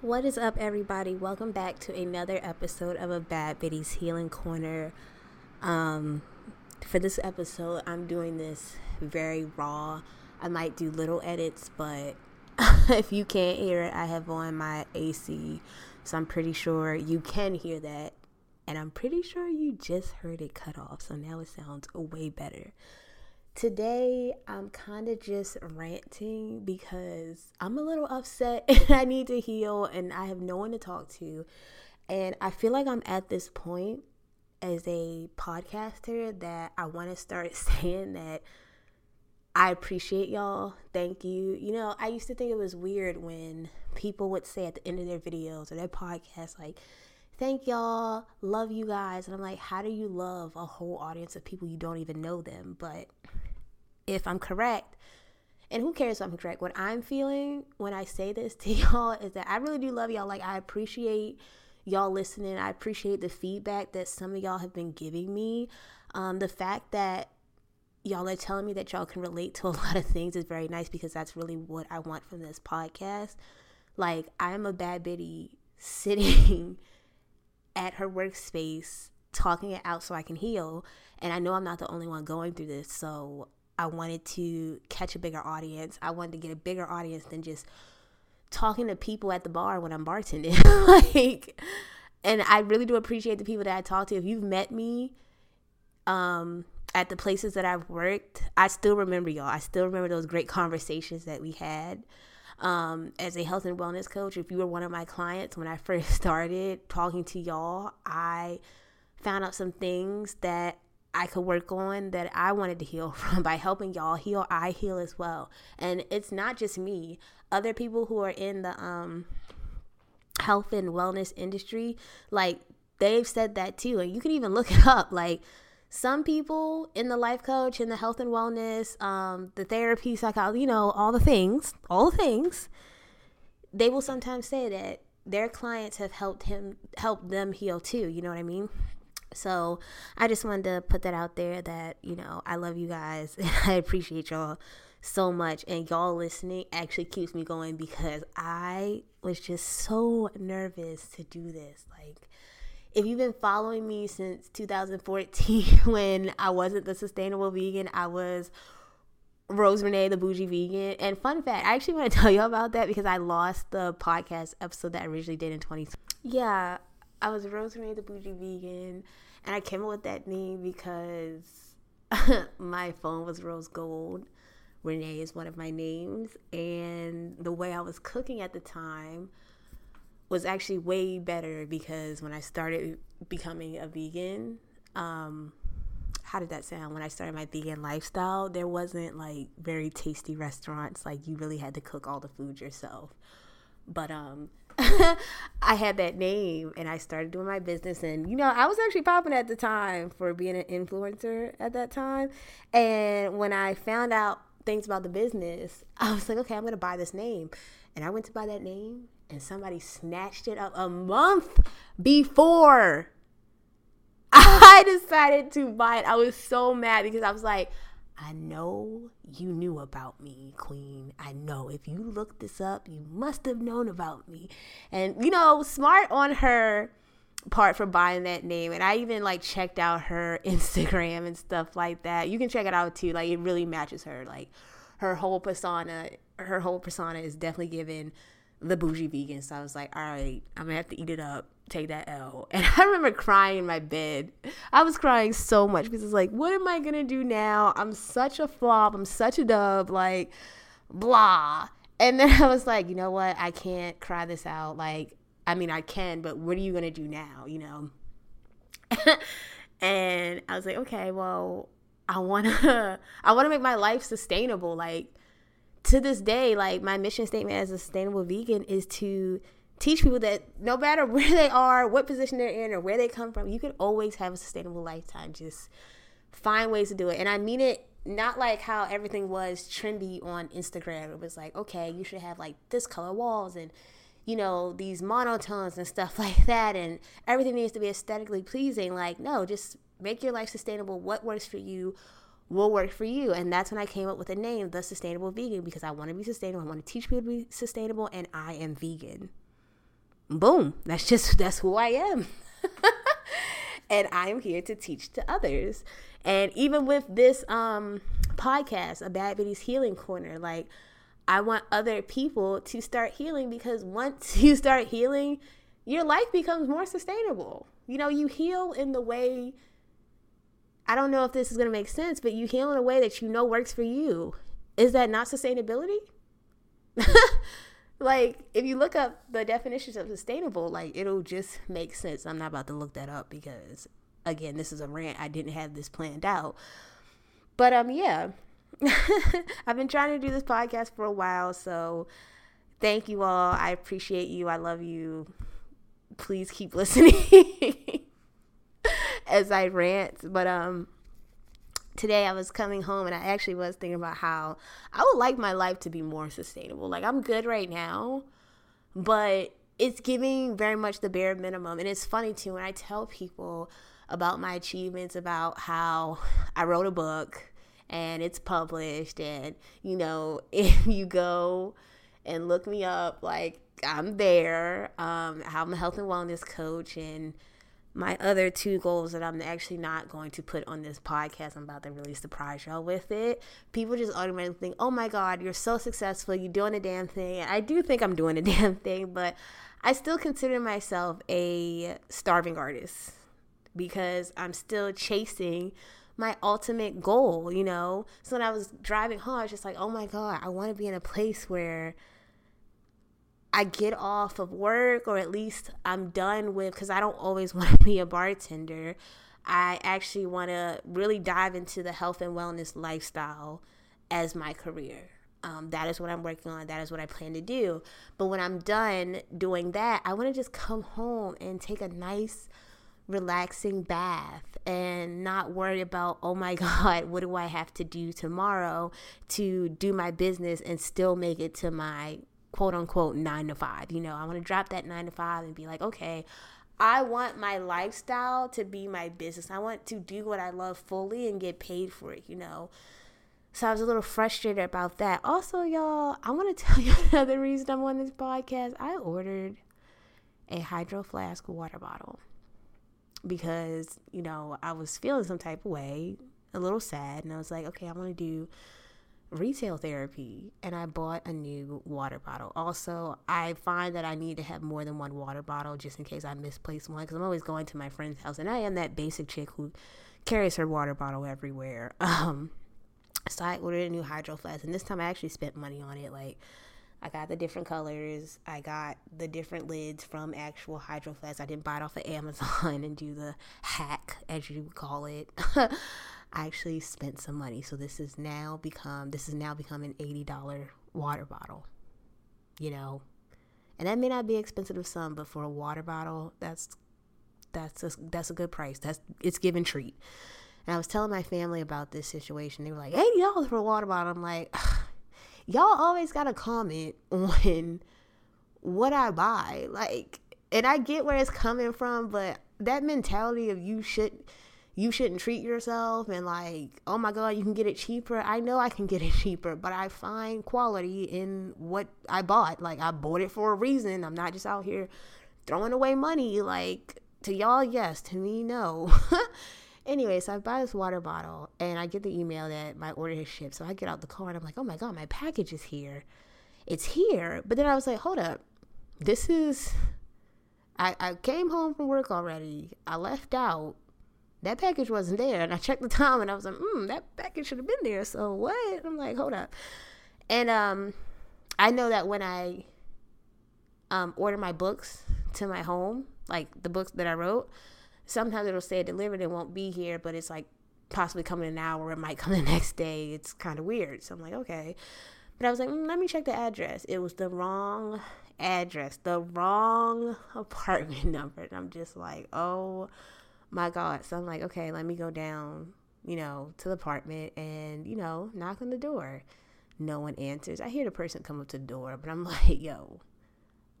What is up, everybody? Welcome back to another episode of a Bad Bitty's Healing Corner. Um, for this episode, I'm doing this very raw. I might do little edits, but if you can't hear it, I have on my AC, so I'm pretty sure you can hear that. And I'm pretty sure you just heard it cut off, so now it sounds way better. Today, I'm kind of just ranting because I'm a little upset and I need to heal and I have no one to talk to. And I feel like I'm at this point as a podcaster that I want to start saying that I appreciate y'all. Thank you. You know, I used to think it was weird when people would say at the end of their videos or their podcasts, like, thank y'all, love you guys. And I'm like, how do you love a whole audience of people you don't even know them? But if I'm correct, and who cares if I'm correct, what I'm feeling when I say this to y'all is that I really do love y'all. Like, I appreciate y'all listening. I appreciate the feedback that some of y'all have been giving me. Um, the fact that y'all are telling me that y'all can relate to a lot of things is very nice because that's really what I want from this podcast. Like, I'm a bad bitty sitting at her workspace talking it out so I can heal. And I know I'm not the only one going through this. So I wanted to catch a bigger audience. I wanted to get a bigger audience than just talking to people at the bar when I'm bartending. like, and I really do appreciate the people that I talk to. If you've met me, um, at the places that I've worked, I still remember y'all. I still remember those great conversations that we had. Um, as a health and wellness coach, if you were one of my clients when I first started talking to y'all, I found out some things that I could work on that I wanted to heal from by helping y'all heal. I heal as well, and it's not just me. Other people who are in the um, health and wellness industry, like they've said that too, and you can even look it up. Like some people in the life coach, in the health and wellness, um, the therapy, psychology, you know, all the things, all the things. They will sometimes say that their clients have helped him, helped them heal too. You know what I mean? So I just wanted to put that out there that, you know, I love you guys and I appreciate y'all so much. And y'all listening actually keeps me going because I was just so nervous to do this. Like, if you've been following me since 2014 when I wasn't the sustainable vegan, I was Rose Renee, the bougie vegan. And fun fact, I actually want to tell you about that because I lost the podcast episode that I originally did in 2020. Yeah, I was Rose Renee the Bougie Vegan, and I came up with that name because my phone was rose gold. Renee is one of my names, and the way I was cooking at the time was actually way better because when I started becoming a vegan, um, how did that sound? When I started my vegan lifestyle, there wasn't like very tasty restaurants. Like you really had to cook all the food yourself. But um, I had that name and I started doing my business. And, you know, I was actually popping at the time for being an influencer at that time. And when I found out things about the business, I was like, okay, I'm going to buy this name. And I went to buy that name and somebody snatched it up a month before I decided to buy it. I was so mad because I was like, I know you knew about me, Queen. I know if you looked this up, you must have known about me. And, you know, smart on her part for buying that name. And I even like checked out her Instagram and stuff like that. You can check it out too. Like, it really matches her. Like, her whole persona, her whole persona is definitely given the bougie vegan. So I was like, all right, I'm gonna have to eat it up, take that L. And I remember crying in my bed. I was crying so much because it's like, what am I gonna do now? I'm such a flop. I'm such a dub. Like, blah. And then I was like, you know what? I can't cry this out. Like, I mean, I can, but what are you gonna do now? You know. and I was like, okay, well, I wanna, I wanna make my life sustainable. Like to this day, like my mission statement as a sustainable vegan is to teach people that no matter where they are, what position they're in, or where they come from, you can always have a sustainable lifetime. Just find ways to do it. And I mean it not like how everything was trendy on Instagram. It was like, okay, you should have like this color walls and you know, these monotones and stuff like that and everything needs to be aesthetically pleasing. Like, no, just make your life sustainable. What works for you? will work for you. And that's when I came up with the name, The Sustainable Vegan, because I want to be sustainable. I want to teach people to be sustainable, and I am vegan. Boom, that's just that's who I am. and I'm here to teach to others. And even with this um podcast, a Bad Bitties Healing Corner, like I want other people to start healing because once you start healing, your life becomes more sustainable. You know, you heal in the way I don't know if this is going to make sense, but you heal in a way that you know works for you. Is that not sustainability? like, if you look up the definitions of sustainable, like, it'll just make sense. I'm not about to look that up because, again, this is a rant. I didn't have this planned out. But, um, yeah. I've been trying to do this podcast for a while, so thank you all. I appreciate you. I love you. Please keep listening as I rant. But um today I was coming home and I actually was thinking about how I would like my life to be more sustainable. Like I'm good right now, but it's giving very much the bare minimum. And it's funny too when I tell people about my achievements, about how I wrote a book and it's published and you know, if you go and look me up like I'm there. Um, I'm a health and wellness coach and my other two goals that I'm actually not going to put on this podcast. I'm about to really surprise y'all with it. People just automatically think, oh my God, you're so successful. You're doing a damn thing. And I do think I'm doing a damn thing, but I still consider myself a starving artist because I'm still chasing my ultimate goal, you know? So when I was driving home, I was just like, oh my God, I want to be in a place where I get off of work or at least I'm done with because I don't always want to be a bartender. I actually want to really dive into the health and wellness lifestyle as my career. Um, that is what I'm working on. That is what I plan to do. But when I'm done doing that, I want to just come home and take a nice, relaxing bath and not worry about, oh my God, what do I have to do tomorrow to do my business and still make it to my quote unquote nine to five. You know, I want to drop that nine to five and be like, okay, I want my lifestyle to be my business. I want to do what I love fully and get paid for it, you know. So I was a little frustrated about that. Also, y'all, I want to tell you another reason I'm on this podcast. I ordered a hydro flask water bottle because, you know, I was feeling some type of way, a little sad, and I was like, okay, I want to do retail therapy and I bought a new water bottle. Also, I find that I need to have more than one water bottle just in case I misplace one because I'm always going to my friend's house and I am that basic chick who carries her water bottle everywhere. Um, so I ordered a new hydro flask and this time I actually spent money on it. Like, I got the different colors. I got the different lids from actual hydro flasks. I didn't buy it off of Amazon and do the hack, as you would call it. I actually spent some money. So this is now become this has now become an eighty dollar water bottle. You know, and that may not be expensive to some, but for a water bottle, that's that's a, that's a good price. That's it's given treat. And I was telling my family about this situation. They were like, eighty dollars for a water bottle. I'm like, y'all always got to comment on what I buy. Like, and I get where it's coming from, but that mentality of you should you shouldn't treat yourself and like, oh my God, you can get it cheaper. I know I can get it cheaper, but I find quality in what I bought. Like, I bought it for a reason. I'm not just out here throwing away money. Like, to y'all, yes. To me, no. anyway, so I buy this water bottle and I get the email that my order has shipped. So I get out the car and I'm like, oh my God, my package is here. It's here. But then I was like, hold up. This is. I, I came home from work already. I left out that package wasn't there. And I checked the time and I was like, hmm, that package should have been there. So what? I'm like, hold up. And um, I know that when I um, order my books to my home, like the books that I wrote, sometimes it'll say delivered, it won't be here, but it's like possibly coming an hour, it might come the next day. It's kind of weird. So I'm like, okay. But I was like, mm, let me check the address. It was the wrong address, the wrong apartment number. And I'm just like, oh my God. So I'm like, okay, let me go down, you know, to the apartment and, you know, knock on the door. No one answers. I hear the person come up to the door, but I'm like, yo,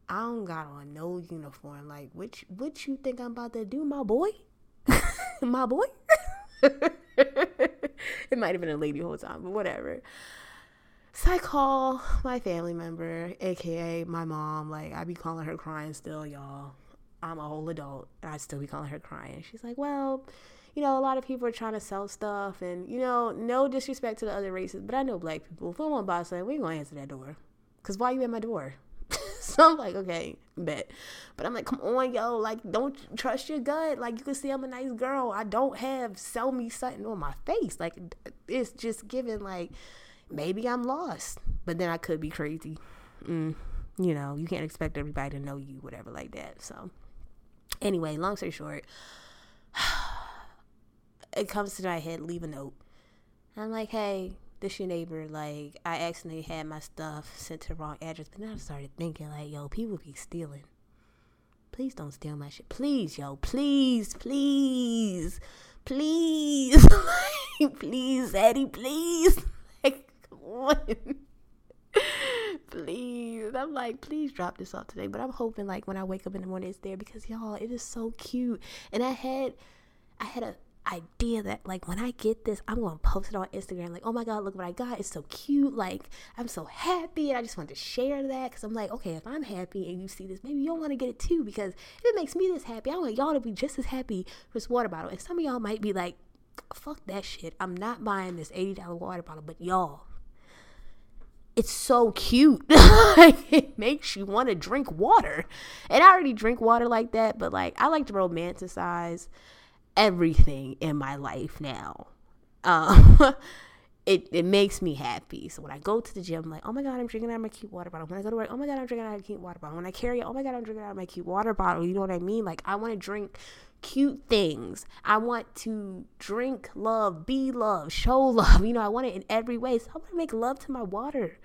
I don't got on no uniform. Like, which what you think I'm about to do, my boy? my boy? it might have been a lady the whole time, but whatever. So I call my family member, aka my mom. Like I be calling her crying still, y'all. I'm a whole adult and I'd still be calling her crying. She's like, Well, you know, a lot of people are trying to sell stuff and, you know, no disrespect to the other races, but I know black people. If I want to we ain't gonna answer that door. Cause why you at my door? so I'm like, okay, bet. But I'm like, come on, yo, like, don't trust your gut. Like, you can see I'm a nice girl. I don't have sell me something on my face. Like, it's just given, like, maybe I'm lost, but then I could be crazy. Mm, you know, you can't expect everybody to know you, whatever, like that. So, anyway, long story short, it comes to my head, leave a note. I'm like, hey, this your neighbor. Like, I accidentally had my stuff sent to the wrong address, but then I started thinking, like, yo, people be stealing. Please don't steal my shit. Please, yo, please, please, please, please, Eddie, please. Like. Please. I'm like, please drop this off today. But I'm hoping like when I wake up in the morning it's there because y'all, it is so cute. And I had I had a idea that like when I get this, I'm gonna post it on Instagram. Like, oh my god, look what I got! It's so cute. Like, I'm so happy, and I just wanted to share that because I'm like, okay, if I'm happy and you see this, maybe you'll want to get it too. Because if it makes me this happy, I want y'all to be just as happy for this water bottle. And some of y'all might be like, fuck that shit. I'm not buying this eighty dollar water bottle. But y'all, it's so cute. it makes you want to drink water. And I already drink water like that, but like I like to romanticize everything in my life now. Um, it, it makes me happy. So when I go to the gym, I'm like, oh my God, I'm drinking out of my cute water bottle. When I go to work, oh my God, I'm drinking out of my cute water bottle. When I carry it, oh my God, I'm drinking out of my cute water bottle. You know what I mean? Like, I want to drink cute things. I want to drink love, be love, show love. You know, I want it in every way. So I want to make love to my water.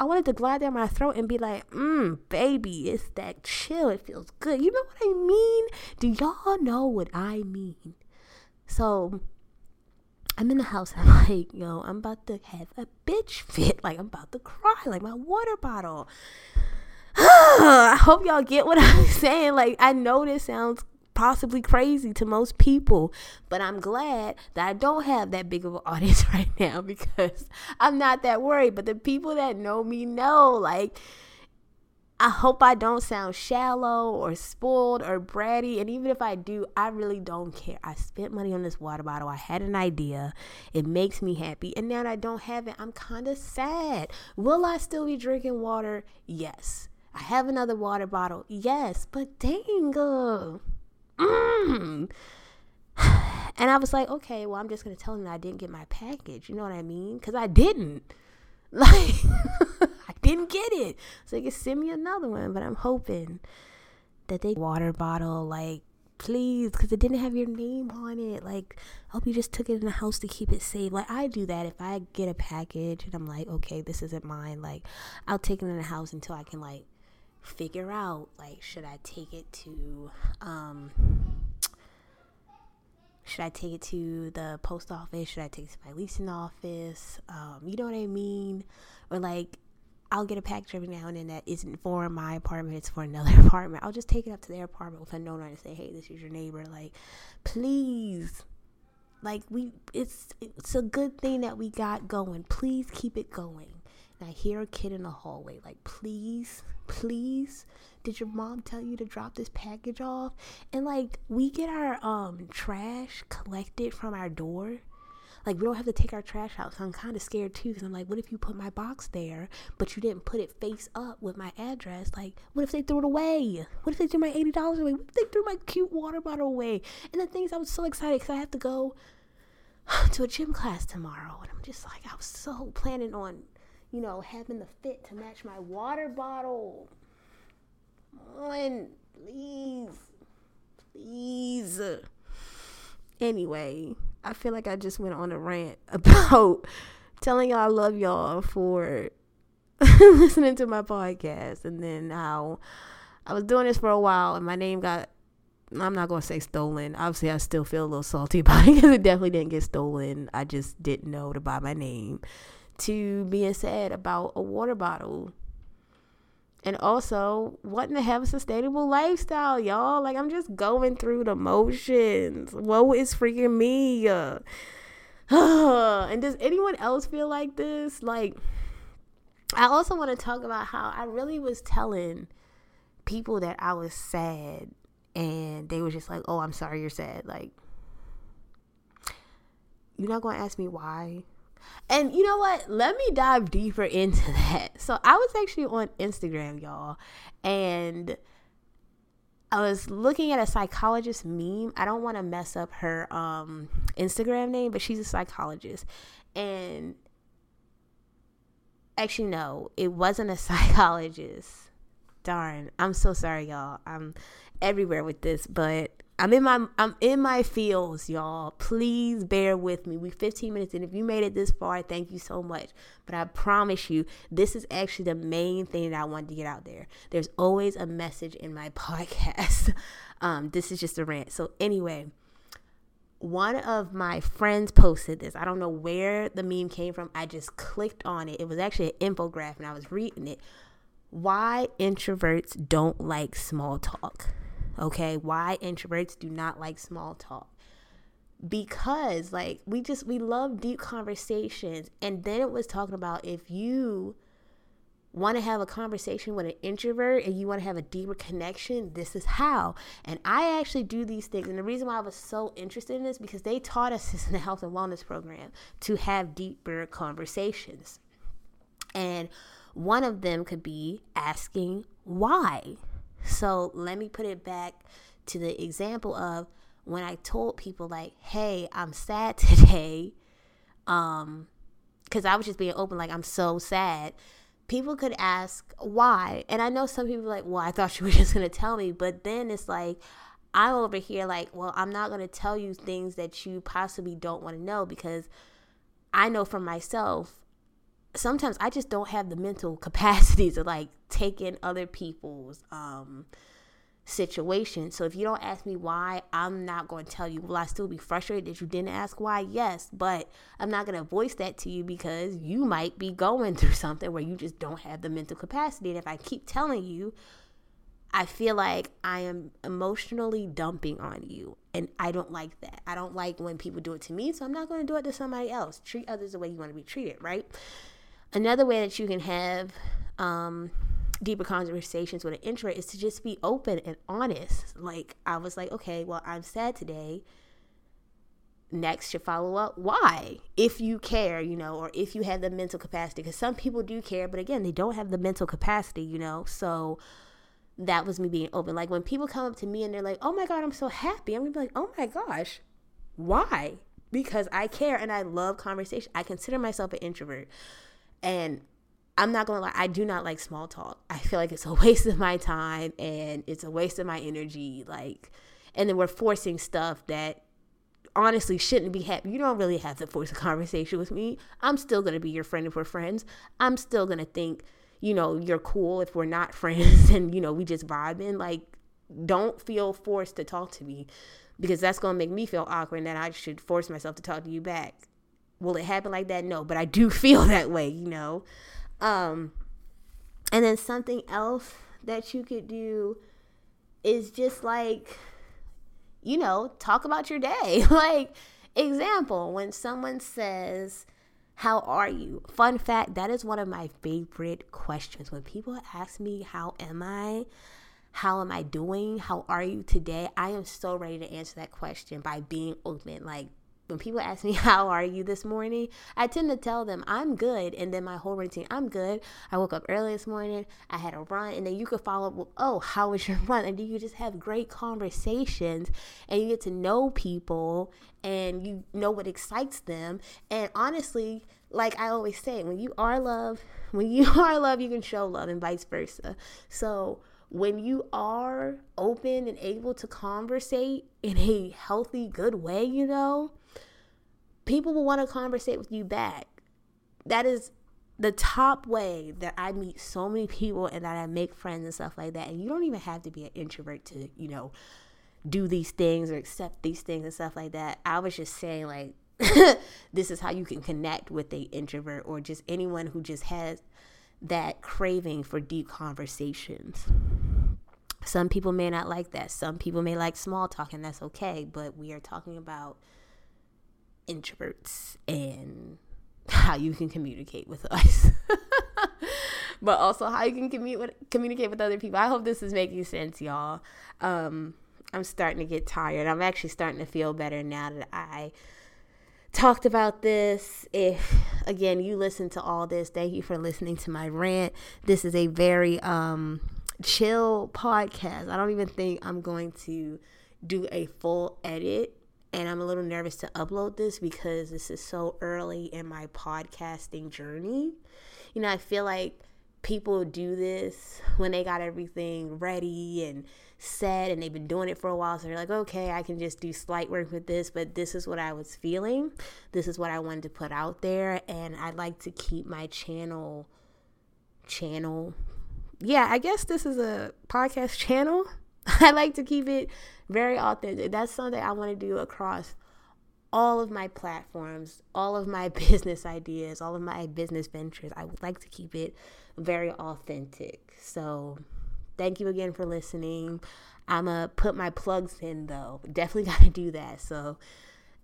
I wanted to glide down my throat and be like, mmm, baby, it's that chill. It feels good. You know what I mean? Do y'all know what I mean? So I'm in the house. I'm like, yo, I'm about to have a bitch fit. Like, I'm about to cry. Like, my water bottle. I hope y'all get what I'm saying. Like, I know this sounds possibly crazy to most people. But I'm glad that I don't have that big of an audience right now because I'm not that worried. But the people that know me know, like, I hope I don't sound shallow or spoiled or bratty. And even if I do, I really don't care. I spent money on this water bottle. I had an idea. It makes me happy. And now that I don't have it, I'm kind of sad. Will I still be drinking water? Yes. I have another water bottle. Yes. But dang. Uh, mm. And I was like, okay, well, I'm just going to tell him that I didn't get my package. You know what I mean? Because I didn't. Like, didn't get it. So they can send me another one. But I'm hoping that they water bottle, like, please, because it didn't have your name on it. Like, I hope you just took it in the house to keep it safe. Like, I do that if I get a package and I'm like, okay, this isn't mine. Like, I'll take it in the house until I can, like, figure out like should I take it to um should I take it to the post office? Should I take it to my leasing office? Um, you know what I mean? Or like I'll get a package every now and then that isn't for my apartment, it's for another apartment. I'll just take it up to their apartment with a note on it and say, Hey, this is your neighbor. Like, please. Like we it's it's a good thing that we got going. Please keep it going. And I hear a kid in the hallway, like, please, please, did your mom tell you to drop this package off? And like, we get our um trash collected from our door. Like, we don't have to take our trash out. So I'm kind of scared too, because I'm like, what if you put my box there, but you didn't put it face up with my address? Like, what if they threw it away? What if they threw my $80 away? What if they threw my cute water bottle away? And the things I was so excited because I have to go to a gym class tomorrow. And I'm just like, I was so planning on you know, having the fit to match my water bottle. On, please. Please. Anyway, I feel like I just went on a rant about telling y'all I love y'all for listening to my podcast and then how I was doing this for a while and my name got I'm not gonna say stolen. Obviously, I still feel a little salty about it because it definitely didn't get stolen. I just didn't know to buy my name to being sad about a water bottle. And also, wanting to have a sustainable lifestyle, y'all. Like, I'm just going through the motions. Woe is freaking me. and does anyone else feel like this? Like, I also want to talk about how I really was telling people that I was sad and they were just like, "Oh, I'm sorry you're sad." Like you're not going to ask me why. And you know what? Let me dive deeper into that. So I was actually on Instagram, y'all, and I was looking at a psychologist meme. I don't want to mess up her um, Instagram name, but she's a psychologist. And actually, no, it wasn't a psychologist. Darn, I'm so sorry, y'all. I'm everywhere with this, but I'm in my I'm in my feels, y'all. Please bear with me. We 15 minutes in. If you made it this far, thank you so much. But I promise you, this is actually the main thing that I wanted to get out there. There's always a message in my podcast. um, this is just a rant. So anyway, one of my friends posted this. I don't know where the meme came from. I just clicked on it. It was actually an infographic and I was reading it. Why introverts don't like small talk. Okay, why introverts do not like small talk. Because like we just we love deep conversations and then it was talking about if you want to have a conversation with an introvert and you want to have a deeper connection, this is how. And I actually do these things. And the reason why I was so interested in this because they taught us this in the health and wellness program to have deeper conversations. And one of them could be asking why. So let me put it back to the example of when I told people like, "Hey, I'm sad today," um, because I was just being open, like I'm so sad. People could ask why, and I know some people like, "Well, I thought you were just gonna tell me," but then it's like. I'm over here like, well, I'm not going to tell you things that you possibly don't want to know because I know for myself, sometimes I just don't have the mental capacity to like take in other people's um situation. So if you don't ask me why, I'm not going to tell you. Will I still be frustrated that you didn't ask why? Yes, but I'm not going to voice that to you because you might be going through something where you just don't have the mental capacity. And if I keep telling you, I feel like I am emotionally dumping on you. And I don't like that. I don't like when people do it to me, so I'm not going to do it to somebody else. Treat others the way you want to be treated, right? Another way that you can have um, deeper conversations with an introvert is to just be open and honest. Like, I was like, okay, well, I'm sad today. Next, you follow up why, if you care, you know, or if you have the mental capacity. Because some people do care, but again, they don't have the mental capacity, you know. So, that was me being open. Like when people come up to me and they're like, "Oh my god, I'm so happy," I'm gonna be like, "Oh my gosh, why?" Because I care and I love conversation. I consider myself an introvert. And I'm not gonna lie, I do not like small talk. I feel like it's a waste of my time and it's a waste of my energy. Like, and then we're forcing stuff that honestly shouldn't be happening. You don't really have to force a conversation with me. I'm still gonna be your friend if we're friends. I'm still gonna think, you know, you're cool if we're not friends and you know we just vibing. Like, don't feel forced to talk to me because that's gonna make me feel awkward and that I should force myself to talk to you back. Will it happen like that? No, but I do feel that way, you know. Um, and then something else that you could do is just like, you know, talk about your day. like, example, when someone says, How are you? Fun fact that is one of my favorite questions. When people ask me, How am I? How am I doing? How are you today? I am so ready to answer that question by being open. Like, when people ask me how are you this morning? I tend to tell them i'm good and then my whole routine i'm good. I woke up early this morning i had a run and then you could follow up with oh how was your run? And then you just have great conversations and you get to know people and you know what excites them. And honestly like i always say when you are love when you are love you can show love and vice versa. So when you are open and able to conversate in a healthy, good way, you know, people will want to conversate with you back. That is the top way that I meet so many people and that I make friends and stuff like that. And you don't even have to be an introvert to, you know, do these things or accept these things and stuff like that. I was just saying, like, this is how you can connect with a introvert or just anyone who just has that craving for deep conversations. Some people may not like that. Some people may like small talk, and that's okay. But we are talking about introverts and how you can communicate with us. but also how you can commu- with, communicate with other people. I hope this is making sense, y'all. Um, I'm starting to get tired. I'm actually starting to feel better now that I talked about this. If again you listen to all this, thank you for listening to my rant. This is a very um chill podcast. I don't even think I'm going to do a full edit and I'm a little nervous to upload this because this is so early in my podcasting journey. You know, I feel like people do this when they got everything ready and set and they've been doing it for a while. So they're like, okay, I can just do slight work with this, but this is what I was feeling. This is what I wanted to put out there. And I'd like to keep my channel, channel. Yeah, I guess this is a podcast channel. I like to keep it very authentic. That's something I want to do across all of my platforms, all of my business ideas, all of my business ventures. I would like to keep it very authentic. So, thank you again for listening. I'm going to put my plugs in though. Definitely got to do that. So,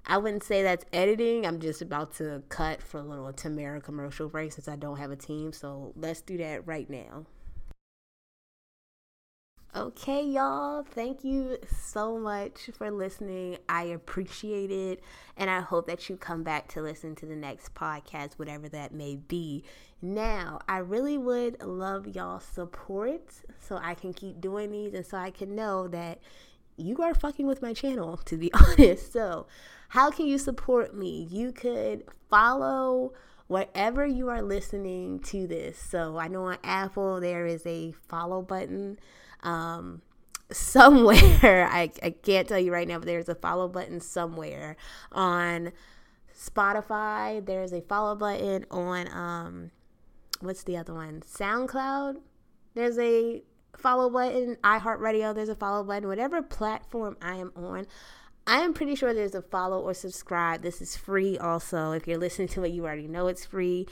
I wouldn't say that's editing. I'm just about to cut for a little Tamara commercial break since I don't have a team. So, let's do that right now. Okay, y'all. Thank you so much for listening. I appreciate it. And I hope that you come back to listen to the next podcast, whatever that may be. Now, I really would love y'all support so I can keep doing these and so I can know that you are fucking with my channel, to be honest. So, how can you support me? You could follow wherever you are listening to this. So, I know on Apple there is a follow button um, somewhere. I, I can't tell you right now, but there's a follow button somewhere on Spotify. There's a follow button on um, what's the other one? SoundCloud. There's a follow button. iHeartRadio. There's a follow button. Whatever platform I am on. I am pretty sure there's a follow or subscribe. This is free also. If you're listening to it, you already know it's free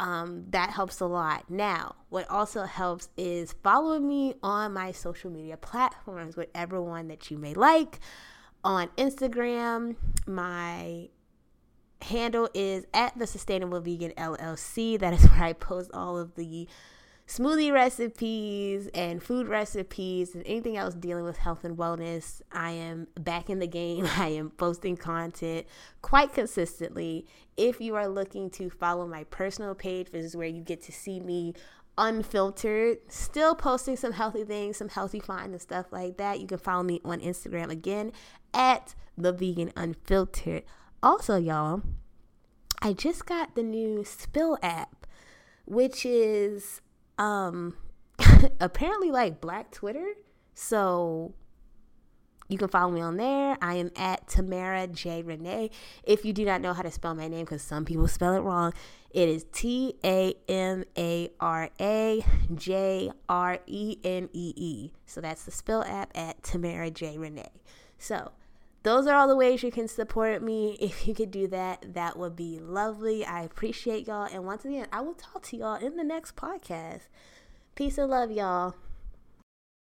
um, that helps a lot. Now, what also helps is following me on my social media platforms, whatever one that you may like. On Instagram, my handle is at the Sustainable Vegan LLC. That is where I post all of the smoothie recipes and food recipes and anything else dealing with health and wellness. I am back in the game. I am posting content quite consistently. If you are looking to follow my personal page, this is where you get to see me unfiltered, still posting some healthy things, some healthy finds and stuff like that. You can follow me on Instagram again at the vegan unfiltered. Also, y'all, I just got the new Spill app, which is um apparently like black Twitter. So you can follow me on there. I am at Tamara J Renee. If you do not know how to Spill my name, because some people spell it wrong, it is T A M A R A J R E N E E. So that's the spell app at Tamara J Renee. So those are all the ways you can support me. If you could do that, that would be lovely. I appreciate y'all. And once again, I will talk to y'all in the next podcast. Peace and love, y'all.